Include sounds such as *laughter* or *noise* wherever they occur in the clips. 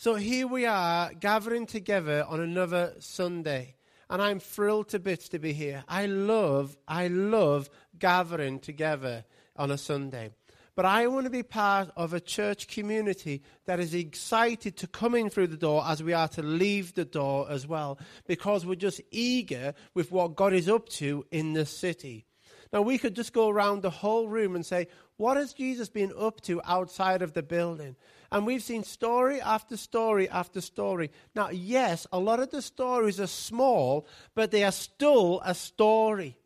So here we are gathering together on another Sunday. And I'm thrilled to bits to be here. I love, I love gathering together on a Sunday. But I want to be part of a church community that is excited to come in through the door as we are to leave the door as well, because we're just eager with what God is up to in the city. Now, we could just go around the whole room and say, What has Jesus been up to outside of the building? And we've seen story after story after story. Now, yes, a lot of the stories are small, but they are still a story.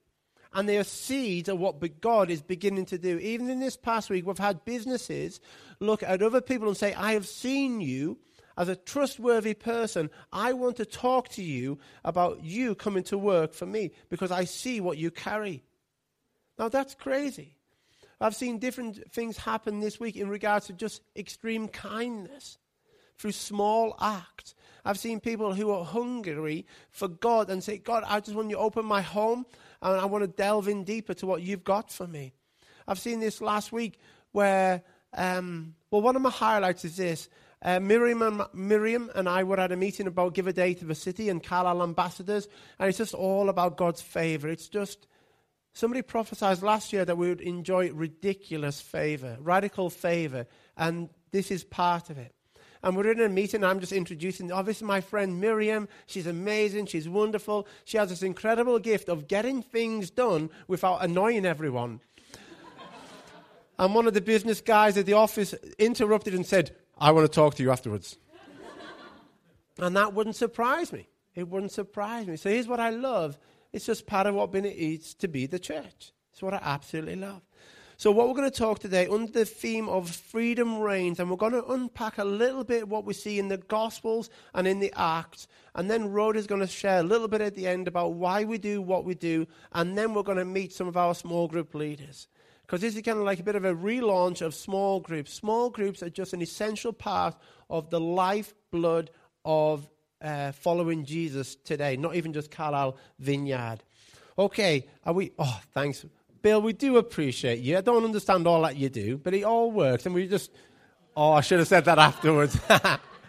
And they are seeds of what God is beginning to do. Even in this past week, we've had businesses look at other people and say, I have seen you as a trustworthy person. I want to talk to you about you coming to work for me because I see what you carry. Now, that's crazy. I've seen different things happen this week in regards to just extreme kindness through small acts. I've seen people who are hungry for God and say, God, I just want you to open my home and I want to delve in deeper to what you've got for me. I've seen this last week where, um, well, one of my highlights is this. Uh, Miriam, and, Miriam and I were at a meeting about Give a Day to the City and Carlisle Ambassadors, and it's just all about God's favor. It's just Somebody prophesied last year that we would enjoy ridiculous favor, radical favor, and this is part of it. And we're in a meeting, and I'm just introducing, oh, this is my friend Miriam. She's amazing, she's wonderful. She has this incredible gift of getting things done without annoying everyone. *laughs* and one of the business guys at the office interrupted and said, I want to talk to you afterwards. *laughs* and that wouldn't surprise me. It wouldn't surprise me. So here's what I love it's just part of what it is to be the church. It's what I absolutely love. So, what we're going to talk today under the theme of freedom reigns, and we're going to unpack a little bit what we see in the Gospels and in the Acts. And then Rhoda is going to share a little bit at the end about why we do what we do. And then we're going to meet some of our small group leaders. Because this is kind of like a bit of a relaunch of small groups. Small groups are just an essential part of the lifeblood of uh, following Jesus today, not even just Carlisle Vineyard. Okay, are we? Oh, thanks. Bill, we do appreciate you. I don't understand all that you do, but it all works. And we just, oh, I should have said that afterwards.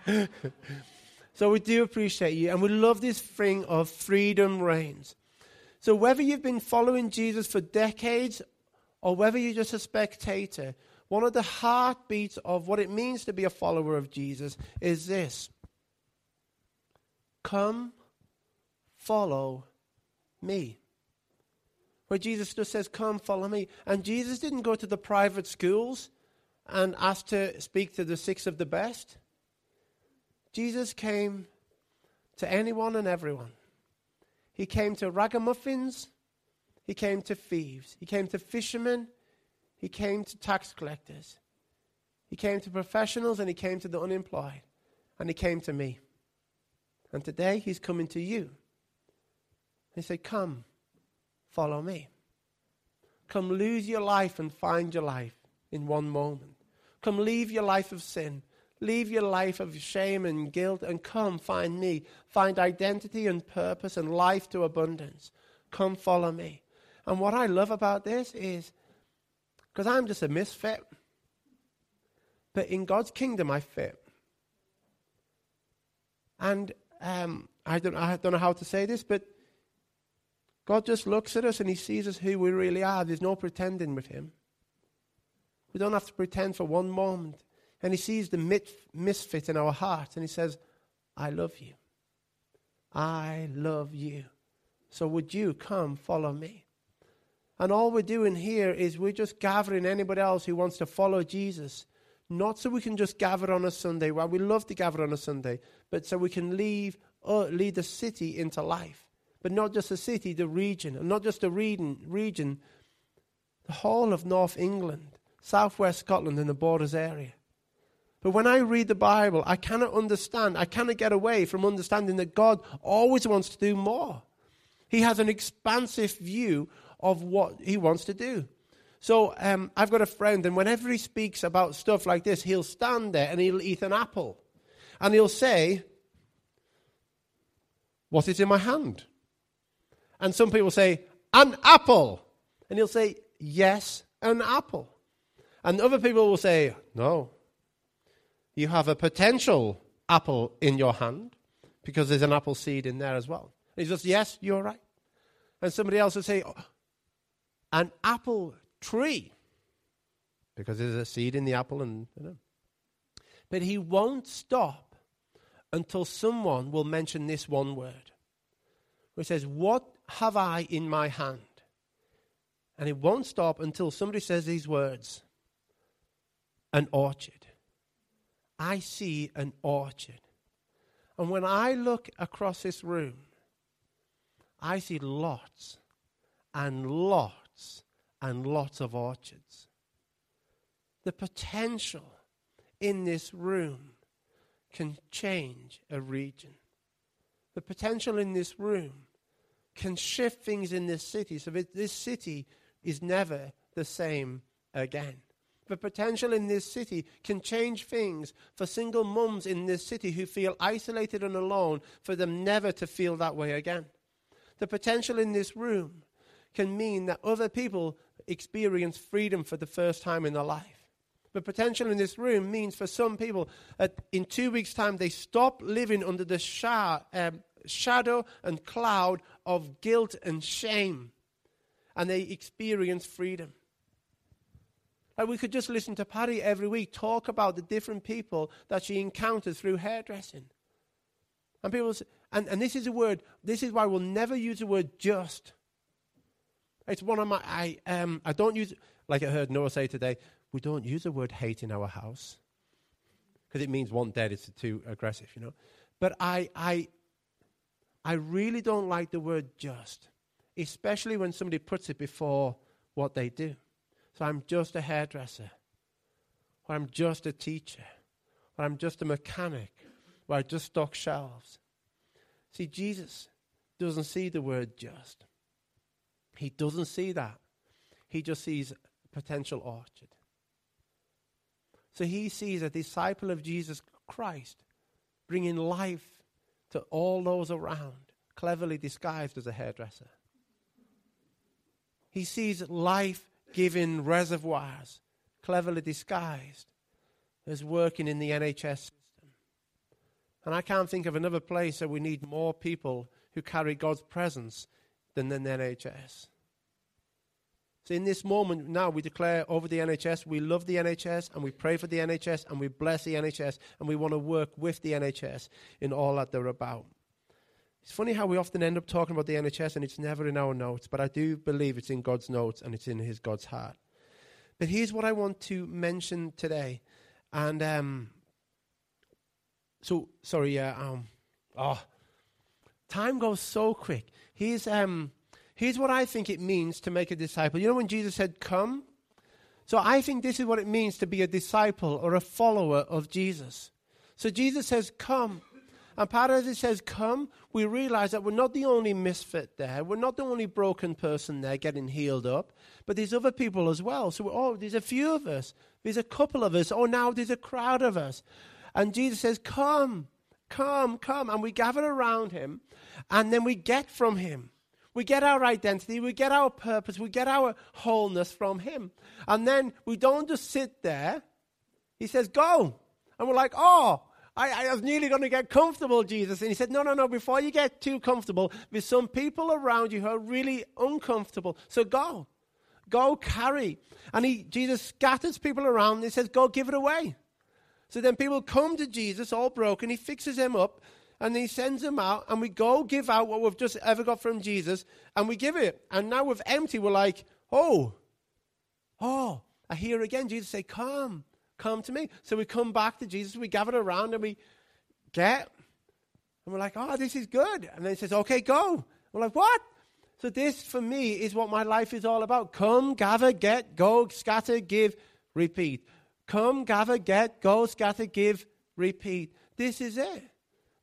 *laughs* so we do appreciate you. And we love this thing of freedom reigns. So whether you've been following Jesus for decades or whether you're just a spectator, one of the heartbeats of what it means to be a follower of Jesus is this Come, follow me. Where Jesus just says, Come, follow me. And Jesus didn't go to the private schools and ask to speak to the six of the best. Jesus came to anyone and everyone. He came to ragamuffins. He came to thieves. He came to fishermen. He came to tax collectors. He came to professionals and he came to the unemployed. And he came to me. And today he's coming to you. He said, Come, follow me. Come lose your life and find your life in one moment. Come leave your life of sin. Leave your life of shame and guilt and come find me. Find identity and purpose and life to abundance. Come follow me. And what I love about this is because I'm just a misfit, but in God's kingdom I fit. And um, I, don't, I don't know how to say this, but God just looks at us and He sees us who we really are. There's no pretending with Him. We don't have to pretend for one moment. And He sees the misfit in our heart and He says, I love you. I love you. So would you come follow me? And all we're doing here is we're just gathering anybody else who wants to follow Jesus not so we can just gather on a Sunday. Well, we love to gather on a Sunday, but so we can leave, uh, lead the city into life. But not just the city, the region, and not just the region, region, the whole of North England, southwest Scotland, and the borders area. But when I read the Bible, I cannot understand, I cannot get away from understanding that God always wants to do more. He has an expansive view of what He wants to do. So um, I've got a friend, and whenever he speaks about stuff like this, he'll stand there and he'll eat an apple. And he'll say, What is in my hand? And some people say, An apple. And he'll say, Yes, an apple. And other people will say, No, you have a potential apple in your hand? Because there's an apple seed in there as well. And he says, Yes, you're right. And somebody else will say, oh, An apple tree. Because there's a seed in the apple, and you know. But he won't stop until someone will mention this one word. He says, What have I in my hand? And it won't stop until somebody says these words An orchard. I see an orchard. And when I look across this room, I see lots and lots and lots of orchards. The potential in this room can change a region. The potential in this room can shift things in this city so that this city is never the same again. The potential in this city can change things for single mums in this city who feel isolated and alone, for them never to feel that way again. The potential in this room can mean that other people experience freedom for the first time in their life. The potential in this room means for some people that in two weeks' time they stop living under the um, shadow and cloud of guilt and shame and they experience freedom. Like we could just listen to Patty every week talk about the different people that she encounters through hairdressing. And people say, and, and this is a word, this is why we'll never use the word just. It's one of my, I, um, I don't use, like I heard Noah say today, we don't use the word hate in our house because it means one dead, it's too aggressive, you know. But I, I, I really don't like the word just, especially when somebody puts it before what they do. So I'm just a hairdresser, or I'm just a teacher, or I'm just a mechanic, or I just stock shelves. See, Jesus doesn't see the word just. He doesn't see that. He just sees potential orchard. So he sees a disciple of Jesus Christ bringing life to all those around, cleverly disguised as a hairdresser. He sees life giving reservoirs, cleverly disguised as working in the NHS system. And I can't think of another place that we need more people who carry God's presence than the NHS. So, in this moment now, we declare over the NHS, we love the NHS and we pray for the NHS and we bless the NHS and we want to work with the NHS in all that they're about. It's funny how we often end up talking about the NHS and it's never in our notes, but I do believe it's in God's notes and it's in His God's heart. But here's what I want to mention today. And um, so, sorry, yeah, um, oh, time goes so quick. Here's, um, here's what I think it means to make a disciple. You know when Jesus said, Come? So I think this is what it means to be a disciple or a follower of Jesus. So Jesus says, Come. And part as it says, Come, we realize that we're not the only misfit there. We're not the only broken person there getting healed up, but there's other people as well. So, oh, there's a few of us. There's a couple of us. Oh, now there's a crowd of us. And Jesus says, Come, come, come. And we gather around him, and then we get from him. We get our identity, we get our purpose, we get our wholeness from him. And then we don't just sit there. He says, Go. And we're like, Oh, I, I was nearly going to get comfortable, Jesus. And he said, No, no, no, before you get too comfortable, there's some people around you who are really uncomfortable. So go. Go carry. And he, Jesus scatters people around and he says, Go give it away. So then people come to Jesus all broken. He fixes them up and he sends them out. And we go give out what we've just ever got from Jesus and we give it. And now we've empty. We're like, Oh, oh, I hear again Jesus say, Come come to me. So we come back to Jesus, we gather around and we get, and we're like, oh, this is good. And then he says, okay, go. We're like, what? So this for me is what my life is all about. Come, gather, get, go, scatter, give, repeat. Come, gather, get, go, scatter, give, repeat. This is it.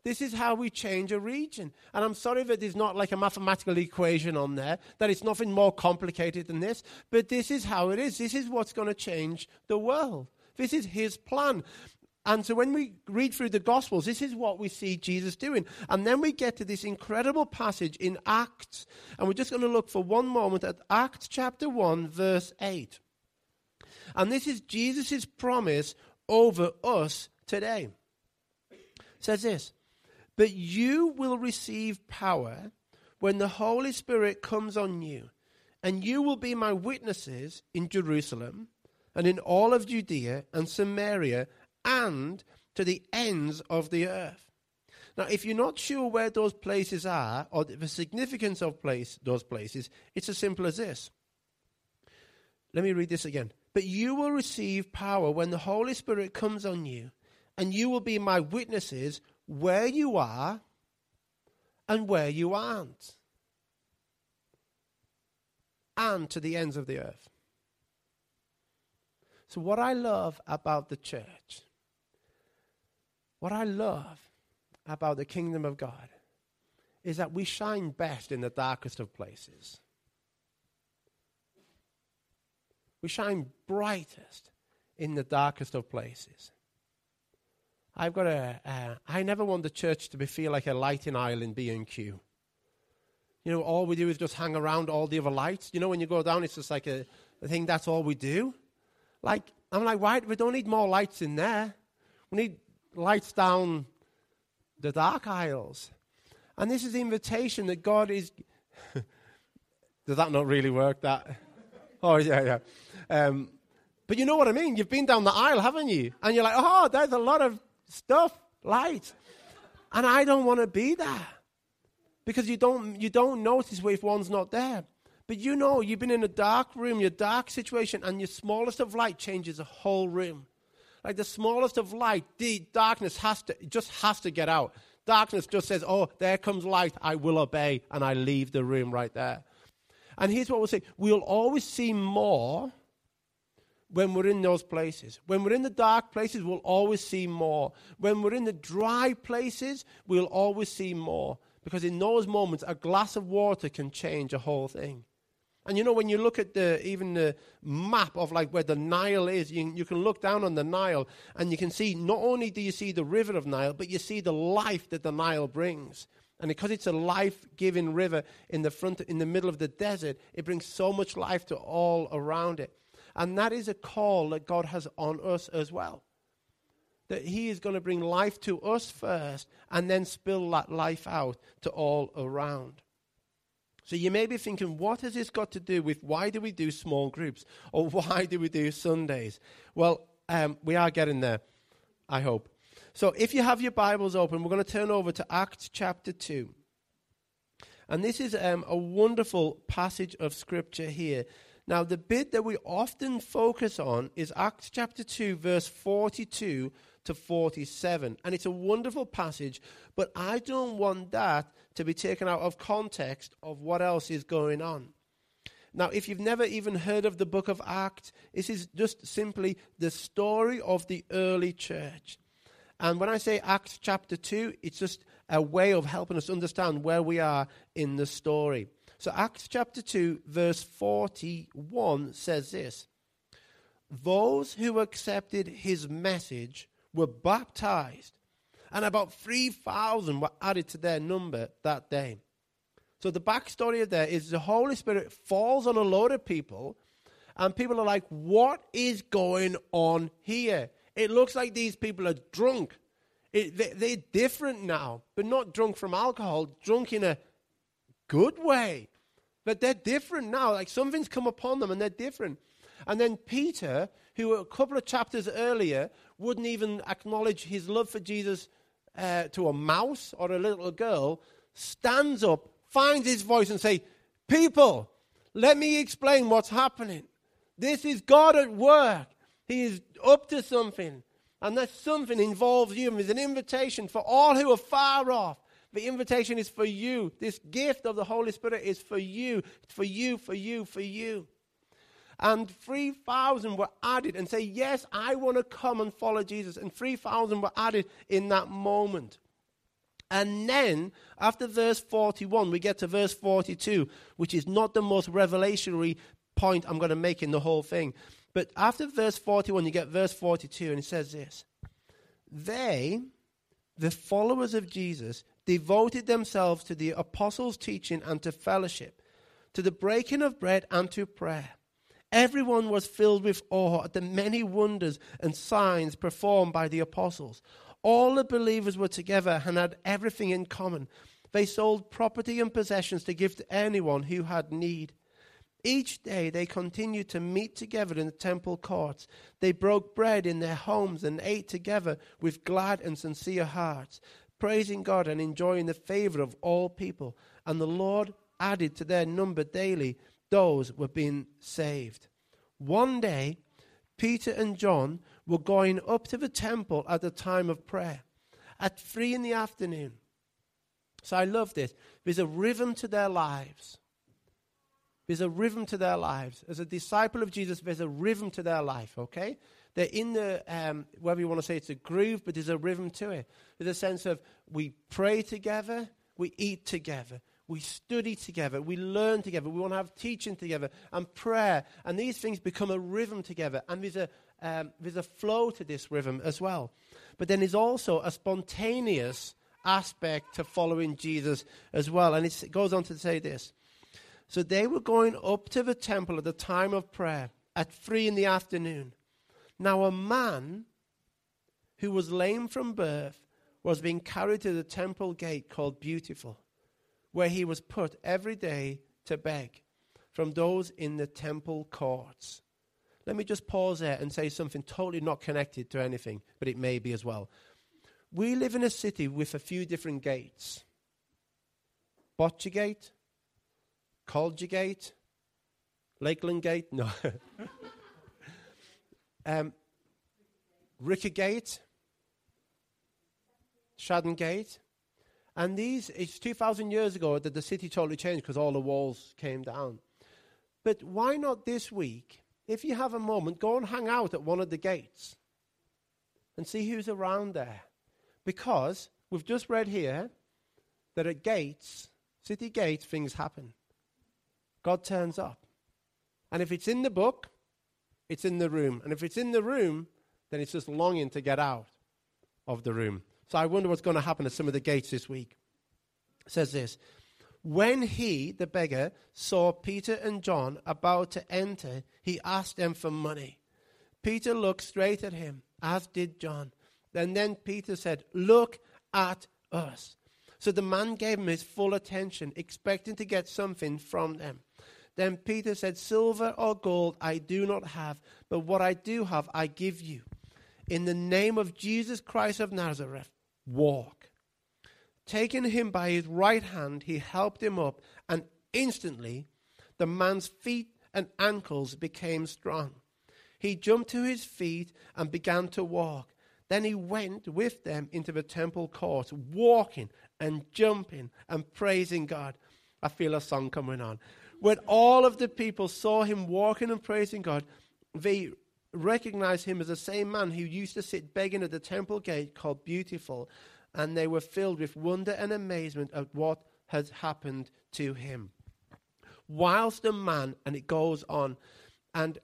This is how we change a region. And I'm sorry that there's not like a mathematical equation on there, that it's nothing more complicated than this, but this is how it is. This is what's going to change the world. This is his plan. And so when we read through the Gospels, this is what we see Jesus doing. And then we get to this incredible passage in Acts. And we're just going to look for one moment at Acts chapter 1, verse 8. And this is Jesus' promise over us today. says this But you will receive power when the Holy Spirit comes on you, and you will be my witnesses in Jerusalem and in all of Judea and Samaria and to the ends of the earth. Now, if you're not sure where those places are or the significance of place, those places, it's as simple as this. Let me read this again. But you will receive power when the Holy Spirit comes on you, and you will be my witnesses where you are and where you aren't, and to the ends of the earth. So, what I love about the church, what I love about the kingdom of God, is that we shine best in the darkest of places. We shine brightest in the darkest of places. I've got a. Uh, I never want the church to be feel like a lighting aisle in B and Q. You know, all we do is just hang around all the other lights. You know, when you go down, it's just like a, a thing. That's all we do. Like I'm like, why? We don't need more lights in there. We need lights down the dark aisles. And this is the invitation that God is. *laughs* Does that not really work? That. Oh yeah, yeah. Um, but you know what I mean? You've been down the aisle, haven't you? And you're like, oh, there's a lot of stuff, light. And I don't want to be there. Because you don't, you don't notice if one's not there. But you know, you've been in a dark room, your dark situation, and your smallest of light changes a whole room. Like the smallest of light, the darkness has to, just has to get out. Darkness just says, oh, there comes light, I will obey, and I leave the room right there. And here's what we'll say we'll always see more when we're in those places. When we're in the dark places, we'll always see more. When we're in the dry places, we'll always see more. Because in those moments, a glass of water can change a whole thing. And you know, when you look at the even the map of like where the Nile is, you, you can look down on the Nile and you can see not only do you see the river of Nile, but you see the life that the Nile brings. And because it's a life-giving river in the front, in the middle of the desert, it brings so much life to all around it. And that is a call that God has on us as well. That He is going to bring life to us first and then spill that life out to all around. So you may be thinking, what has this got to do with why do we do small groups or *laughs* why do we do Sundays? Well, um, we are getting there, I hope. So if you have your Bibles open, we're going to turn over to Acts chapter 2. And this is um, a wonderful passage of scripture here now, the bit that we often focus on is Acts chapter 2, verse 42 to 47. And it's a wonderful passage, but I don't want that to be taken out of context of what else is going on. Now, if you've never even heard of the book of Acts, this is just simply the story of the early church. And when I say Acts chapter 2, it's just a way of helping us understand where we are in the story. So, Acts chapter 2, verse 41 says this Those who accepted his message were baptized, and about 3,000 were added to their number that day. So, the backstory of that is the Holy Spirit falls on a load of people, and people are like, What is going on here? It looks like these people are drunk. It, they, they're different now, but not drunk from alcohol, drunk in a good way. But they're different now. Like something's come upon them and they're different. And then Peter, who a couple of chapters earlier wouldn't even acknowledge his love for Jesus uh, to a mouse or a little girl, stands up, finds his voice, and say, "People, let me explain what's happening. This is God at work. He is up to something, and that something involves you. And it's an invitation for all who are far off the invitation is for you. This gift of the Holy Spirit is for you, for you, for you, for you. And 3,000 were added and say, Yes, I want to come and follow Jesus. And 3,000 were added in that moment. And then, after verse 41, we get to verse 42, which is not the most revelationary point I'm going to make in the whole thing. But after verse 41, you get verse 42, and it says this They, the followers of Jesus, devoted themselves to the apostles' teaching and to fellowship, to the breaking of bread and to prayer. Everyone was filled with awe at the many wonders and signs performed by the apostles. All the believers were together and had everything in common. They sold property and possessions to give to anyone who had need. Each day they continued to meet together in the temple courts. They broke bread in their homes and ate together with glad and sincere hearts, praising God and enjoying the favor of all people. And the Lord added to their number daily those who were being saved. One day, Peter and John were going up to the temple at the time of prayer at three in the afternoon. So I love this. There's a rhythm to their lives. There's a rhythm to their lives. As a disciple of Jesus, there's a rhythm to their life, okay? They're in the, um, whatever you want to say, it's a groove, but there's a rhythm to it. There's a sense of we pray together, we eat together, we study together, we learn together, we want to have teaching together and prayer. And these things become a rhythm together. And there's a, um, there's a flow to this rhythm as well. But then there's also a spontaneous aspect to following Jesus as well. And it goes on to say this so they were going up to the temple at the time of prayer at three in the afternoon. Now, a man who was lame from birth was being carried to the temple gate called Beautiful, where he was put every day to beg from those in the temple courts. Let me just pause there and say something totally not connected to anything, but it may be as well. We live in a city with a few different gates Botcher Gate, Colger Gate? Lakeland Gate? No. *laughs* um, Ricker Gate? Shaddon Gate? And these, it's 2,000 years ago that the city totally changed because all the walls came down. But why not this week, if you have a moment, go and hang out at one of the gates and see who's around there? Because we've just read here that at gates, city gates, things happen. God turns up. And if it's in the book, it's in the room. And if it's in the room, then it's just longing to get out of the room. So I wonder what's going to happen at some of the gates this week. It says this When he, the beggar, saw Peter and John about to enter, he asked them for money. Peter looked straight at him, as did John. And then Peter said, Look at us. So the man gave him his full attention, expecting to get something from them. Then Peter said, Silver or gold I do not have, but what I do have I give you. In the name of Jesus Christ of Nazareth, walk. Taking him by his right hand, he helped him up, and instantly the man's feet and ankles became strong. He jumped to his feet and began to walk. Then he went with them into the temple court, walking and jumping and praising God. I feel a song coming on. When all of the people saw him walking and praising God, they recognized him as the same man who used to sit begging at the temple gate called Beautiful, and they were filled with wonder and amazement at what had happened to him. Whilst the man, and it goes on, and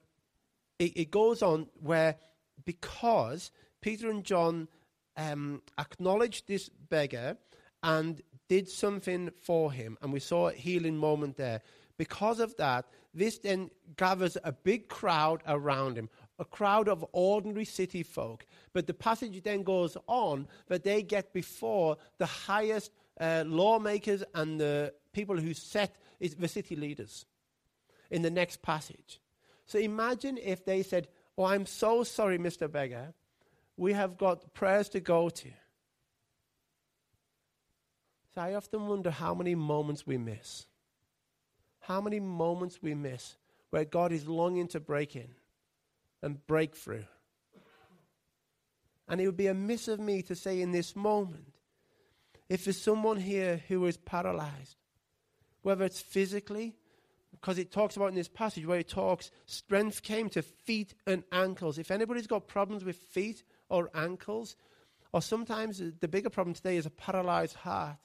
it, it goes on where because Peter and John um, acknowledged this beggar and did something for him, and we saw a healing moment there. Because of that, this then gathers a big crowd around him, a crowd of ordinary city folk. But the passage then goes on that they get before the highest uh, lawmakers and the people who set the city leaders in the next passage. So imagine if they said, Oh, I'm so sorry, Mr. Beggar. We have got prayers to go to. So I often wonder how many moments we miss how many moments we miss where God is longing to break in and break through. And it would be a miss of me to say in this moment, if there's someone here who is paralyzed, whether it's physically, because it talks about in this passage where it talks, strength came to feet and ankles. If anybody's got problems with feet or ankles, or sometimes the bigger problem today is a paralyzed heart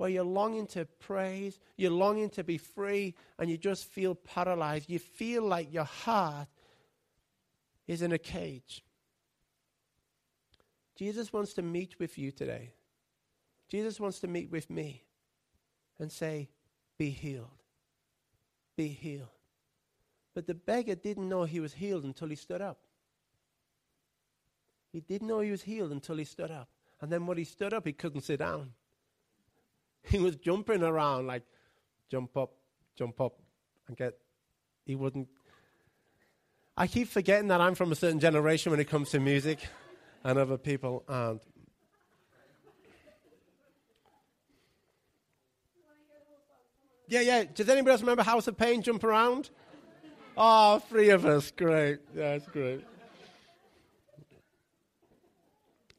where you're longing to praise, you're longing to be free, and you just feel paralyzed. You feel like your heart is in a cage. Jesus wants to meet with you today. Jesus wants to meet with me and say, Be healed. Be healed. But the beggar didn't know he was healed until he stood up. He didn't know he was healed until he stood up. And then when he stood up, he couldn't sit down. *laughs* He was jumping around like jump up, jump up, and get. He wouldn't. I keep forgetting that I'm from a certain generation when it comes to music, and other people aren't. Yeah, yeah. Does anybody else remember House of Pain? Jump around. Oh, three of us. Great. That's great.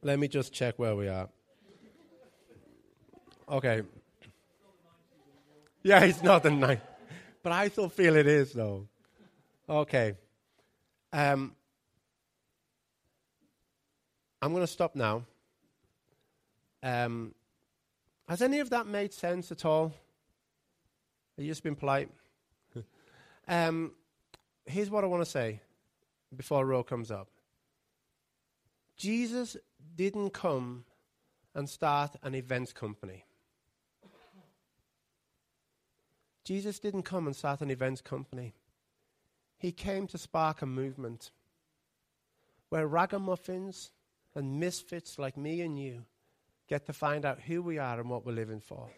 Let me just check where we are. Okay. Yeah, it's not the night. But I still feel it is, though. Okay. Um, I'm going to stop now. Um, has any of that made sense at all? Have you just been polite? *laughs* um, here's what I want to say before Ro comes up. Jesus didn't come and start an events company. Jesus didn't come and start an events company. He came to spark a movement where ragamuffins and misfits like me and you get to find out who we are and what we're living for.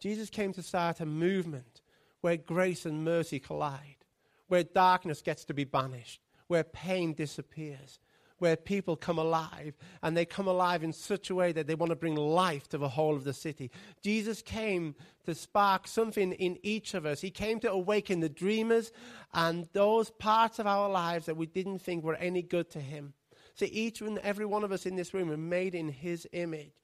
Jesus came to start a movement where grace and mercy collide, where darkness gets to be banished, where pain disappears, where people come alive, and they come alive in such a way that they want to bring life to the whole of the city. Jesus came to spark something in each of us. He came to awaken the dreamers and those parts of our lives that we didn't think were any good to Him. See, each and every one of us in this room are made in His image.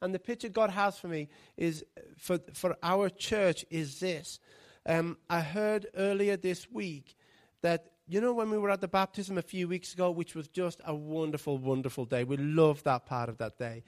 And the picture God has for me is for, for our church is this. Um, I heard earlier this week that you know, when we were at the baptism a few weeks ago, which was just a wonderful, wonderful day. We loved that part of that day.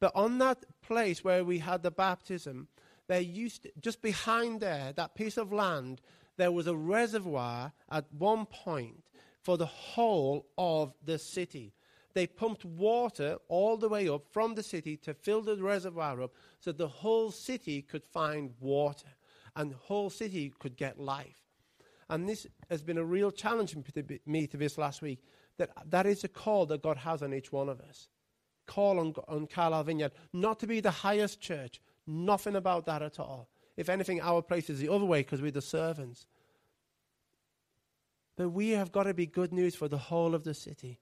But on that place where we had the baptism, there used to, just behind there, that piece of land, there was a reservoir at one point for the whole of the city. They pumped water all the way up from the city to fill the reservoir up so the whole city could find water and the whole city could get life. And this has been a real challenge to me to this last week. That that is a call that God has on each one of us. Call on, on Carlisle Vineyard not to be the highest church. Nothing about that at all. If anything, our place is the other way because we're the servants. But we have got to be good news for the whole of the city.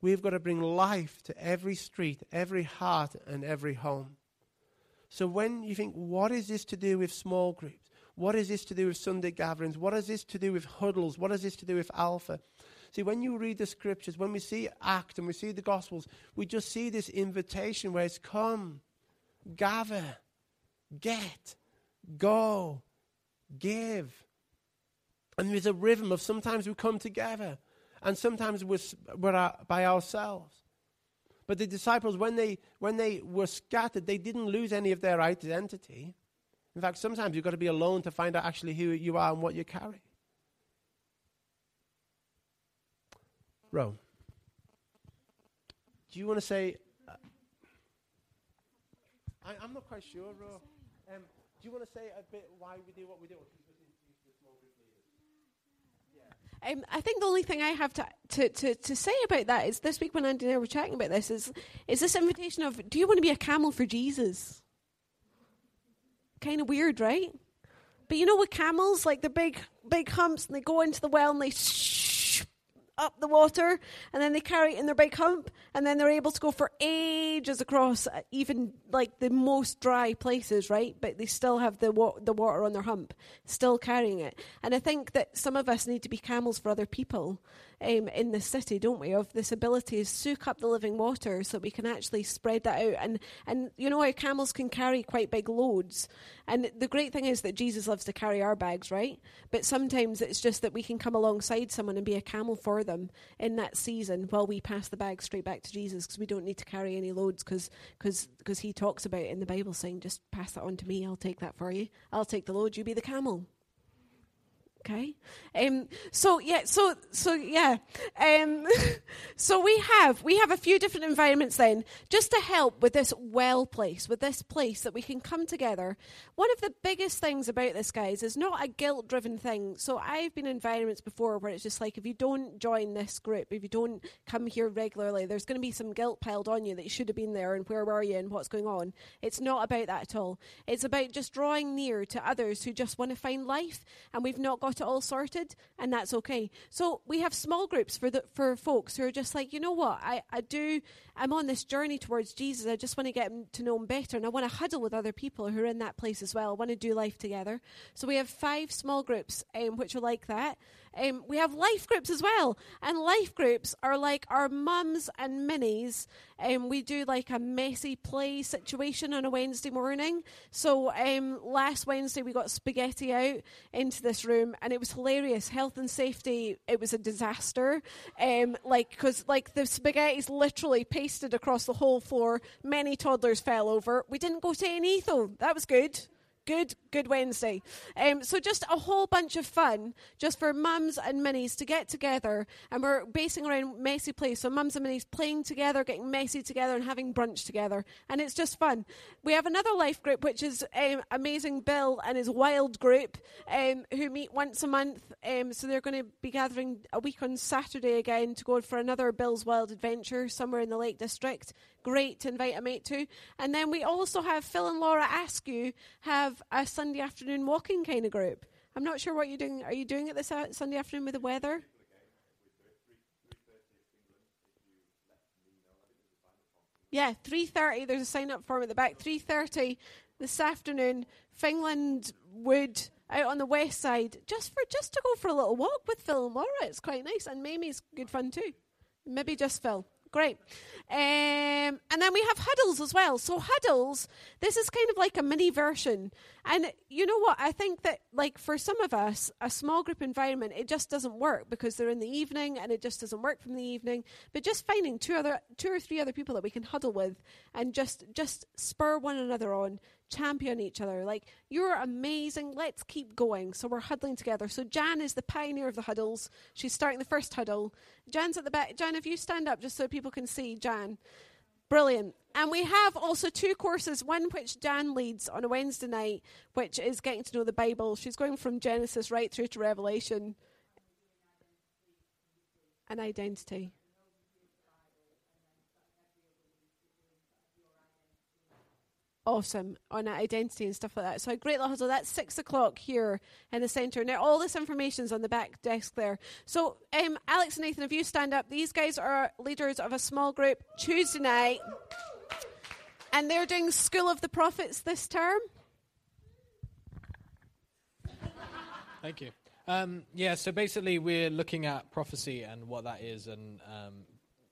We've got to bring life to every street, every heart, and every home. So when you think, what is this to do with small groups? What is this to do with Sunday gatherings? What is this to do with huddles? What is this to do with Alpha? See, when you read the scriptures, when we see Act and we see the Gospels, we just see this invitation where it's come, gather, get, go, give. And there's a rhythm of sometimes we come together and sometimes we're, we're by ourselves. But the disciples, when they, when they were scattered, they didn't lose any of their identity. In fact, sometimes you've got to be alone to find out actually who you are and what you carry. Ro, do you want to say? Uh, I, am not quite sure, Ro. Um, do you want to say a bit why we do what we do? Um, I think the only thing I have to, to, to, to, say about that is this week when Andy and I were chatting about this is, is this invitation of do you want to be a camel for Jesus? Kind of weird, right? But you know, with camels, like the big, big humps, and they go into the well and they shh up the water, and then they carry it in their big hump, and then they're able to go for ages across uh, even like the most dry places, right? But they still have the wa- the water on their hump, still carrying it. And I think that some of us need to be camels for other people um, in the city, don't we? Of this ability to soak up the living water so we can actually spread that out. And, and you know how camels can carry quite big loads. And the great thing is that Jesus loves to carry our bags, right? But sometimes it's just that we can come alongside someone and be a camel for them in that season while we pass the bag straight back to Jesus because we don't need to carry any loads because because, because he talks about in the Bible saying, just pass that on to me, I'll take that for you. I'll take the load, you be the camel. Okay. Um, so yeah, so so yeah. Um, *laughs* so we have we have a few different environments then, just to help with this well place, with this place that we can come together. One of the biggest things about this, guys, is not a guilt-driven thing. So I've been in environments before where it's just like if you don't join this group, if you don't come here regularly, there's going to be some guilt piled on you that you should have been there and where were you and what's going on. It's not about that at all. It's about just drawing near to others who just want to find life, and we've not got it all sorted, and that's okay. So we have small groups for the for folks who are just like, you know what, I, I do I'm on this journey towards Jesus. I just want to get to know him better, and I want to huddle with other people who are in that place as well. I want to do life together. So we have five small groups um, which are like that. Um, we have life groups as well, and life groups are like our mums and minis. Um, we do like a messy play situation on a Wednesday morning. So um, last Wednesday we got spaghetti out into this room, and it was hilarious. Health and safety, it was a disaster. Um, like because like the spaghetti's literally pasted across the whole floor. Many toddlers fell over. We didn't go to any though. That was good. Good, good Wednesday. Um, so just a whole bunch of fun, just for mums and minis to get together, and we're basing around messy play. So mums and minis playing together, getting messy together, and having brunch together, and it's just fun. We have another life group, which is um, amazing Bill and his wild group, um, who meet once a month. Um, so they're going to be gathering a week on Saturday again to go for another Bill's Wild Adventure somewhere in the Lake District great to invite a mate to. And then we also have Phil and Laura Askew have a Sunday afternoon walking kind of group. I'm not sure what you're doing. Are you doing it this uh, Sunday afternoon with the weather? Yeah, 3.30, there's a sign-up form at the back. 3.30 this afternoon, Fingland Wood out on the west side, just for just to go for a little walk with Phil and Laura. It's quite nice, and Mamie's good fun too. Maybe just Phil. Great. Um, and then we have huddles as well. So huddles, this is kind of like a mini version. And you know what? I think that like for some of us, a small group environment, it just doesn't work because they're in the evening and it just doesn't work from the evening. But just finding two other two or three other people that we can huddle with and just just spur one another on, champion each other. Like, you're amazing. Let's keep going. So we're huddling together. So Jan is the pioneer of the huddles. She's starting the first huddle. Jan's at the back. Jan, if you stand up just so people can see Jan. Brilliant. And we have also two courses, one which Jan leads on a Wednesday night, which is getting to know the Bible. She's going from Genesis right through to Revelation and identity. Awesome on identity and stuff like that. So great little huddle. That's six o'clock here in the centre. Now all this information's on the back desk there. So um, Alex and Nathan, if you stand up, these guys are leaders of a small group Tuesday night, and they're doing School of the Prophets this term. Thank you. Um, yeah, so basically we're looking at prophecy and what that is, and um,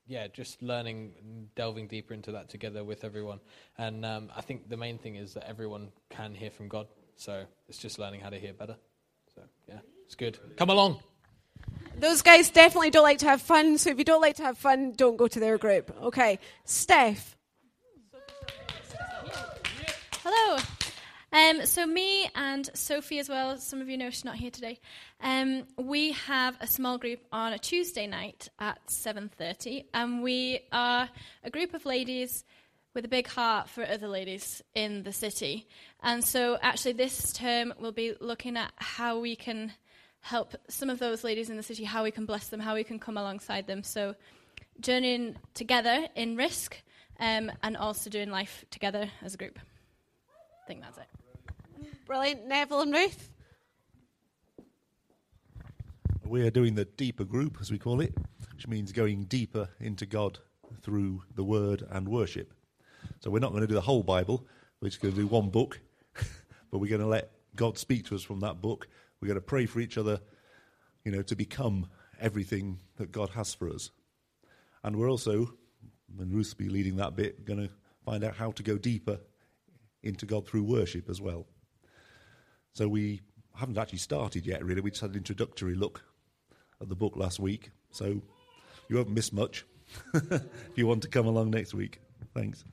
yeah, just learning, delving deeper into that together with everyone. And um, I think the main thing is that everyone can hear from God. So it's just learning how to hear better. So yeah, it's good. Come along. Those guys definitely don't like to have fun. So if you don't like to have fun, don't go to their group. Okay, Steph. Hello. Um, so me and Sophie as well, some of you know she's not here today. Um, we have a small group on a Tuesday night at 7.30 and we are a group of ladies with a big heart for other ladies in the city. And so actually this term we'll be looking at how we can help some of those ladies in the city, how we can bless them, how we can come alongside them. So journeying together in risk um, and also doing life together as a group. I think that's it. Brilliant. Neville and Ruth? We are doing the deeper group, as we call it, which means going deeper into God through the Word and worship. So we're not going to do the whole Bible, we're just going to do one book, *laughs* but we're going to let God speak to us from that book. We're going to pray for each other, you know, to become everything that God has for us. And we're also, and Ruth will be leading that bit, going to find out how to go deeper into God through worship as well. So we haven't actually started yet, really. We just had an introductory look at the book last week. So you haven't missed much *laughs* if you want to come along next week. Thanks.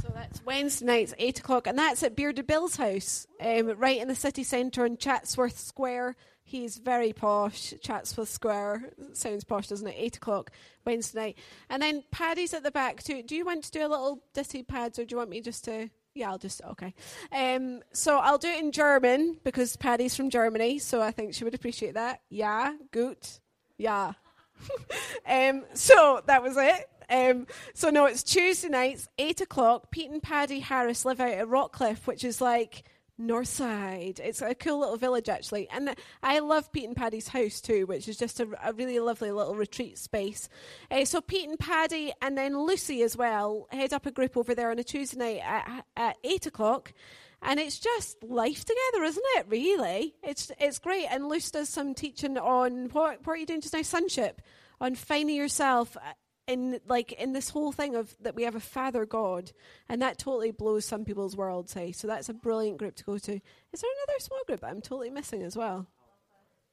So that's Wednesday nights, 8 o'clock, and that's at Bearded Bill's house, um, right in the city centre in Chatsworth Square. He's very posh. Chatsworth Square sounds posh, doesn't it? 8 o'clock Wednesday night. And then Paddy's at the back too. Do you want to do a little ditty pads, or do you want me just to. Yeah, I'll just. Okay. Um, so I'll do it in German because Paddy's from Germany, so I think she would appreciate that. Yeah, gut. Yeah. *laughs* um, so that was it. Um, so no, it's Tuesday nights, eight o'clock. Pete and Paddy Harris live out at Rockcliffe, which is like north side. It's a cool little village actually, and I love Pete and Paddy's house too, which is just a, a really lovely little retreat space. Uh, so Pete and Paddy, and then Lucy as well, head up a group over there on a Tuesday night at, at eight o'clock. And it's just life together, isn't it? Really, it's it's great. And Lucy does some teaching on what what are you doing just now? Sonship, on finding yourself in like in this whole thing of that we have a father god and that totally blows some people's worlds hey so that's a brilliant group to go to. Is there another small group i'm totally missing as well?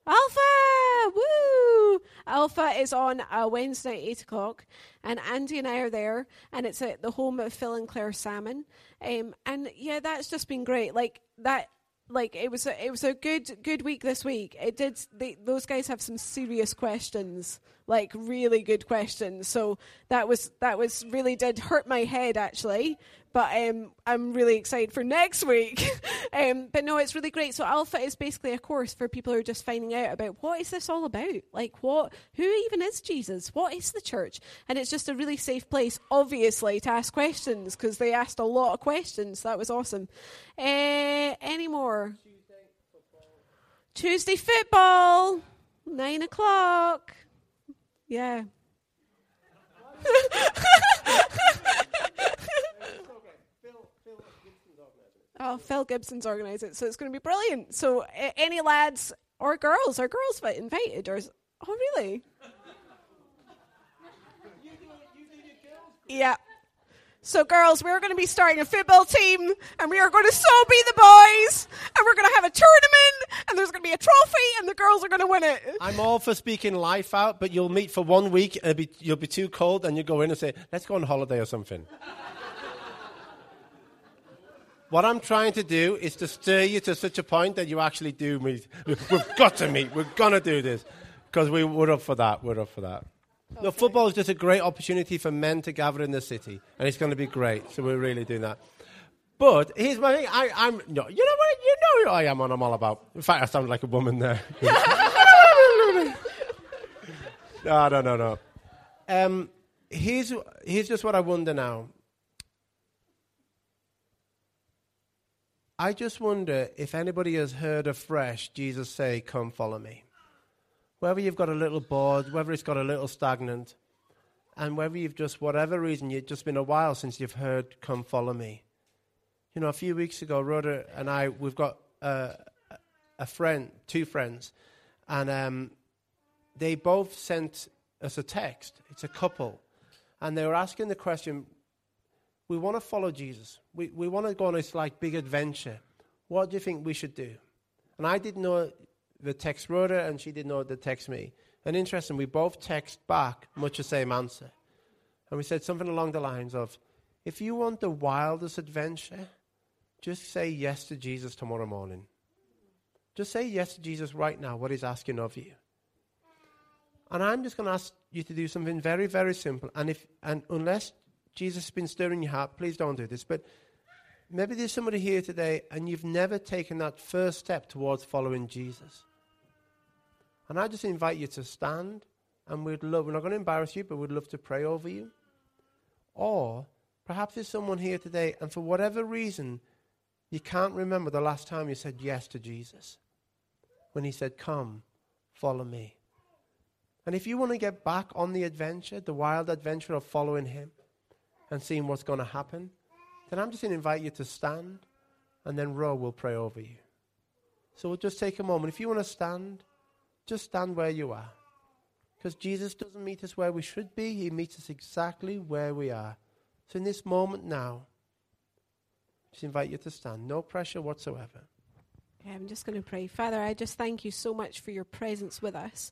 Alpha! Woo! Alpha is on a wednesday at 8 o'clock and andy and i are there and it's at the home of phil and claire salmon. Um, and yeah that's just been great. Like that like it was a, it was a good good week this week. It did they, those guys have some serious questions, like really good questions. So that was that was really did hurt my head actually. But um, I'm really excited for next week. *laughs* um, but no, it's really great. So Alpha is basically a course for people who are just finding out about what is this all about? Like what who even is Jesus? What is the church? And it's just a really safe place, obviously, to ask questions because they asked a lot of questions. That was awesome. Uh, any more? Tuesday football, nine o'clock. Yeah. *laughs* oh, Phil Gibson's organised it, so it's going to be brilliant. So, uh, any lads or girls, are girls fi- invited? Or is, oh, really? *laughs* Yeah. So, girls, we're going to be starting a football team, and we are going to so be the boys, and we're going to have a tournament, and there's going to be a trophy, and the girls are going to win it. I'm all for speaking life out, but you'll meet for one week, and it'll be, you'll be too cold, and you go in and say, let's go on holiday or something. What I'm trying to do is to stir you to such a point that you actually do meet. *laughs* We've got to meet. We're going to do this. Because we, we're up for that. We're up for that. No, football is just a great opportunity for men to gather in the city, and it's going to be great. So we're really doing that. But here's my thing. I, I'm no, you know what? You know who I am. and I'm all about. In fact, I sound like a woman there. *laughs* no, no, no, no. Um, here's here's just what I wonder now. I just wonder if anybody has heard afresh Jesus say, "Come, follow me." whether you've got a little bored, whether it's got a little stagnant, and whether you've just, whatever reason, you've just been a while since you've heard, come follow me. You know, a few weeks ago, Rhoda and I, we've got uh, a friend, two friends, and um, they both sent us a text. It's a couple. And they were asking the question, we want to follow Jesus. We, we want to go on this like big adventure. What do you think we should do? And I didn't know the text wrote her, and she didn't know the text me. And interesting, we both text back much the same answer. And we said something along the lines of, if you want the wildest adventure, just say yes to Jesus tomorrow morning. Just say yes to Jesus right now, what he's asking of you. And I'm just going to ask you to do something very, very simple. And if and unless Jesus has been stirring your heart, please don't do this. But maybe there's somebody here today and you've never taken that first step towards following Jesus. And I just invite you to stand and we'd love, we're not going to embarrass you, but we'd love to pray over you. Or perhaps there's someone here today and for whatever reason, you can't remember the last time you said yes to Jesus. When he said, Come, follow me. And if you want to get back on the adventure, the wild adventure of following him and seeing what's going to happen, then I'm just going to invite you to stand and then Ro will pray over you. So we'll just take a moment. If you want to stand, just stand where you are. Because Jesus doesn't meet us where we should be, He meets us exactly where we are. So in this moment now, just invite you to stand. No pressure whatsoever. Okay, I'm just going to pray. Father, I just thank you so much for your presence with us.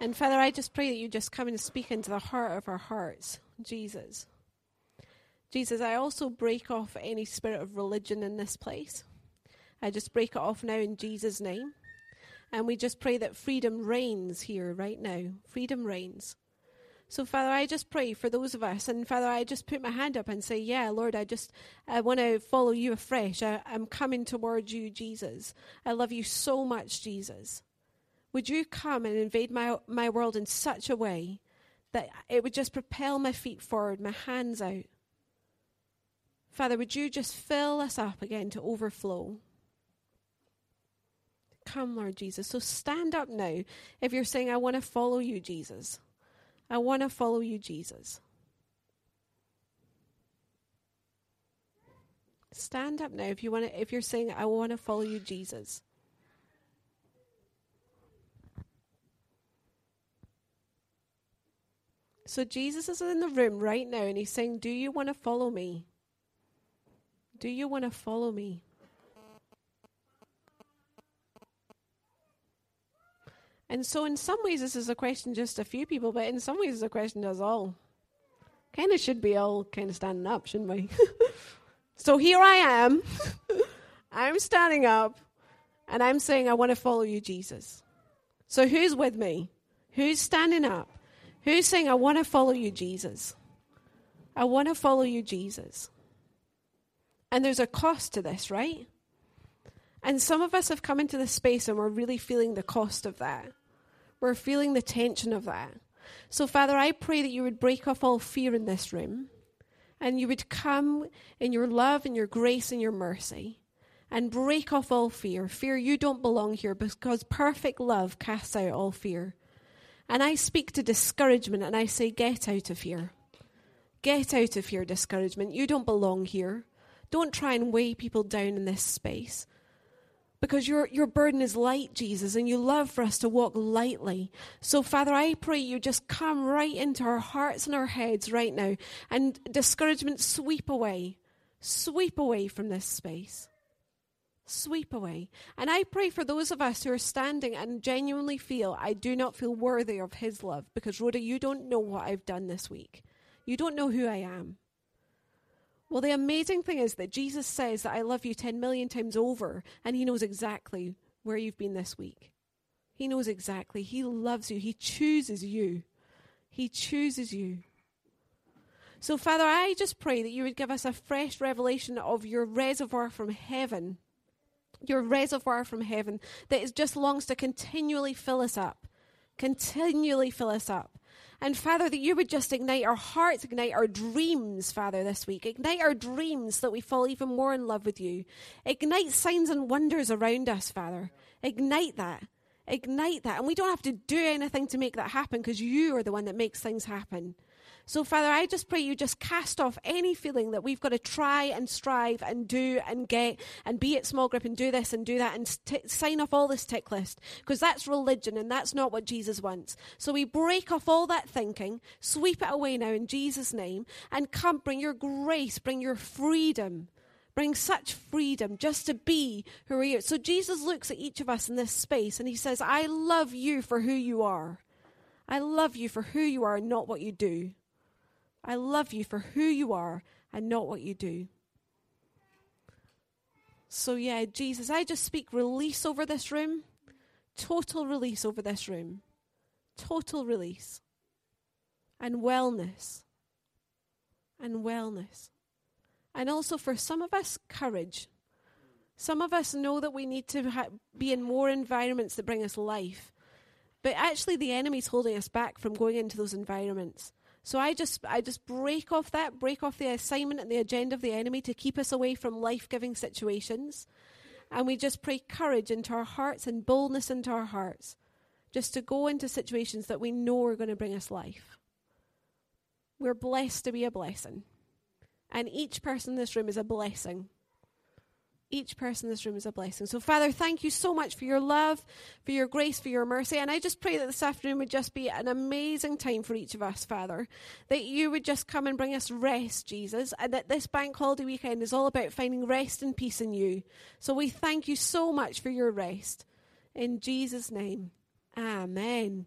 And Father, I just pray that you just come and speak into the heart of our hearts, Jesus. Jesus, I also break off any spirit of religion in this place. I just break it off now in Jesus' name. And we just pray that freedom reigns here right now. Freedom reigns. So, Father, I just pray for those of us. And, Father, I just put my hand up and say, Yeah, Lord, I just I want to follow you afresh. I, I'm coming towards you, Jesus. I love you so much, Jesus. Would you come and invade my, my world in such a way that it would just propel my feet forward, my hands out? Father, would you just fill us up again to overflow? Come, Lord Jesus. So stand up now if you're saying, I want to follow you, Jesus. I want to follow you, Jesus. Stand up now if you want to, if you're saying, I want to follow you, Jesus. So Jesus is in the room right now and he's saying, Do you want to follow me? Do you want to follow me? And so, in some ways, this is a question just a few people, but in some ways, it's a question to us all. Kind of should be all kind of standing up, shouldn't we? *laughs* so here I am. *laughs* I'm standing up, and I'm saying, I want to follow you, Jesus. So, who's with me? Who's standing up? Who's saying, I want to follow you, Jesus? I want to follow you, Jesus. And there's a cost to this, right? And some of us have come into this space and we're really feeling the cost of that. We're feeling the tension of that. So, Father, I pray that you would break off all fear in this room and you would come in your love and your grace and your mercy and break off all fear. Fear, you don't belong here because perfect love casts out all fear. And I speak to discouragement and I say, get out of here. Get out of here, discouragement. You don't belong here. Don't try and weigh people down in this space. Because your, your burden is light, Jesus, and you love for us to walk lightly. So, Father, I pray you just come right into our hearts and our heads right now, and discouragement sweep away. Sweep away from this space. Sweep away. And I pray for those of us who are standing and genuinely feel, I do not feel worthy of His love. Because, Rhoda, you don't know what I've done this week. You don't know who I am. Well, the amazing thing is that Jesus says that I love you 10 million times over, and He knows exactly where you've been this week. He knows exactly. He loves you. He chooses you. He chooses you. So, Father, I just pray that you would give us a fresh revelation of your reservoir from heaven, your reservoir from heaven that is just longs to continually fill us up, continually fill us up. And Father, that you would just ignite our hearts, ignite our dreams, Father, this week. Ignite our dreams so that we fall even more in love with you. Ignite signs and wonders around us, Father. Ignite that. Ignite that. And we don't have to do anything to make that happen because you are the one that makes things happen. So, Father, I just pray you just cast off any feeling that we've got to try and strive and do and get and be at small group and do this and do that and t- sign off all this tick list because that's religion and that's not what Jesus wants. So we break off all that thinking, sweep it away now in Jesus' name, and come bring your grace, bring your freedom. Bring such freedom just to be who we are. So Jesus looks at each of us in this space and he says, I love you for who you are. I love you for who you are and not what you do. I love you for who you are and not what you do. So, yeah, Jesus, I just speak release over this room, total release over this room, total release, and wellness, and wellness. And also for some of us, courage. Some of us know that we need to ha- be in more environments that bring us life. But actually, the enemy's holding us back from going into those environments. So I just I just break off that, break off the assignment and the agenda of the enemy to keep us away from life-giving situations. And we just pray courage into our hearts and boldness into our hearts just to go into situations that we know are going to bring us life. We're blessed to be a blessing. And each person in this room is a blessing each person in this room is a blessing. So, Father, thank you so much for your love, for your grace, for your mercy. And I just pray that this afternoon would just be an amazing time for each of us, Father. That you would just come and bring us rest, Jesus. And that this bank holiday weekend is all about finding rest and peace in you. So, we thank you so much for your rest. In Jesus' name, Amen.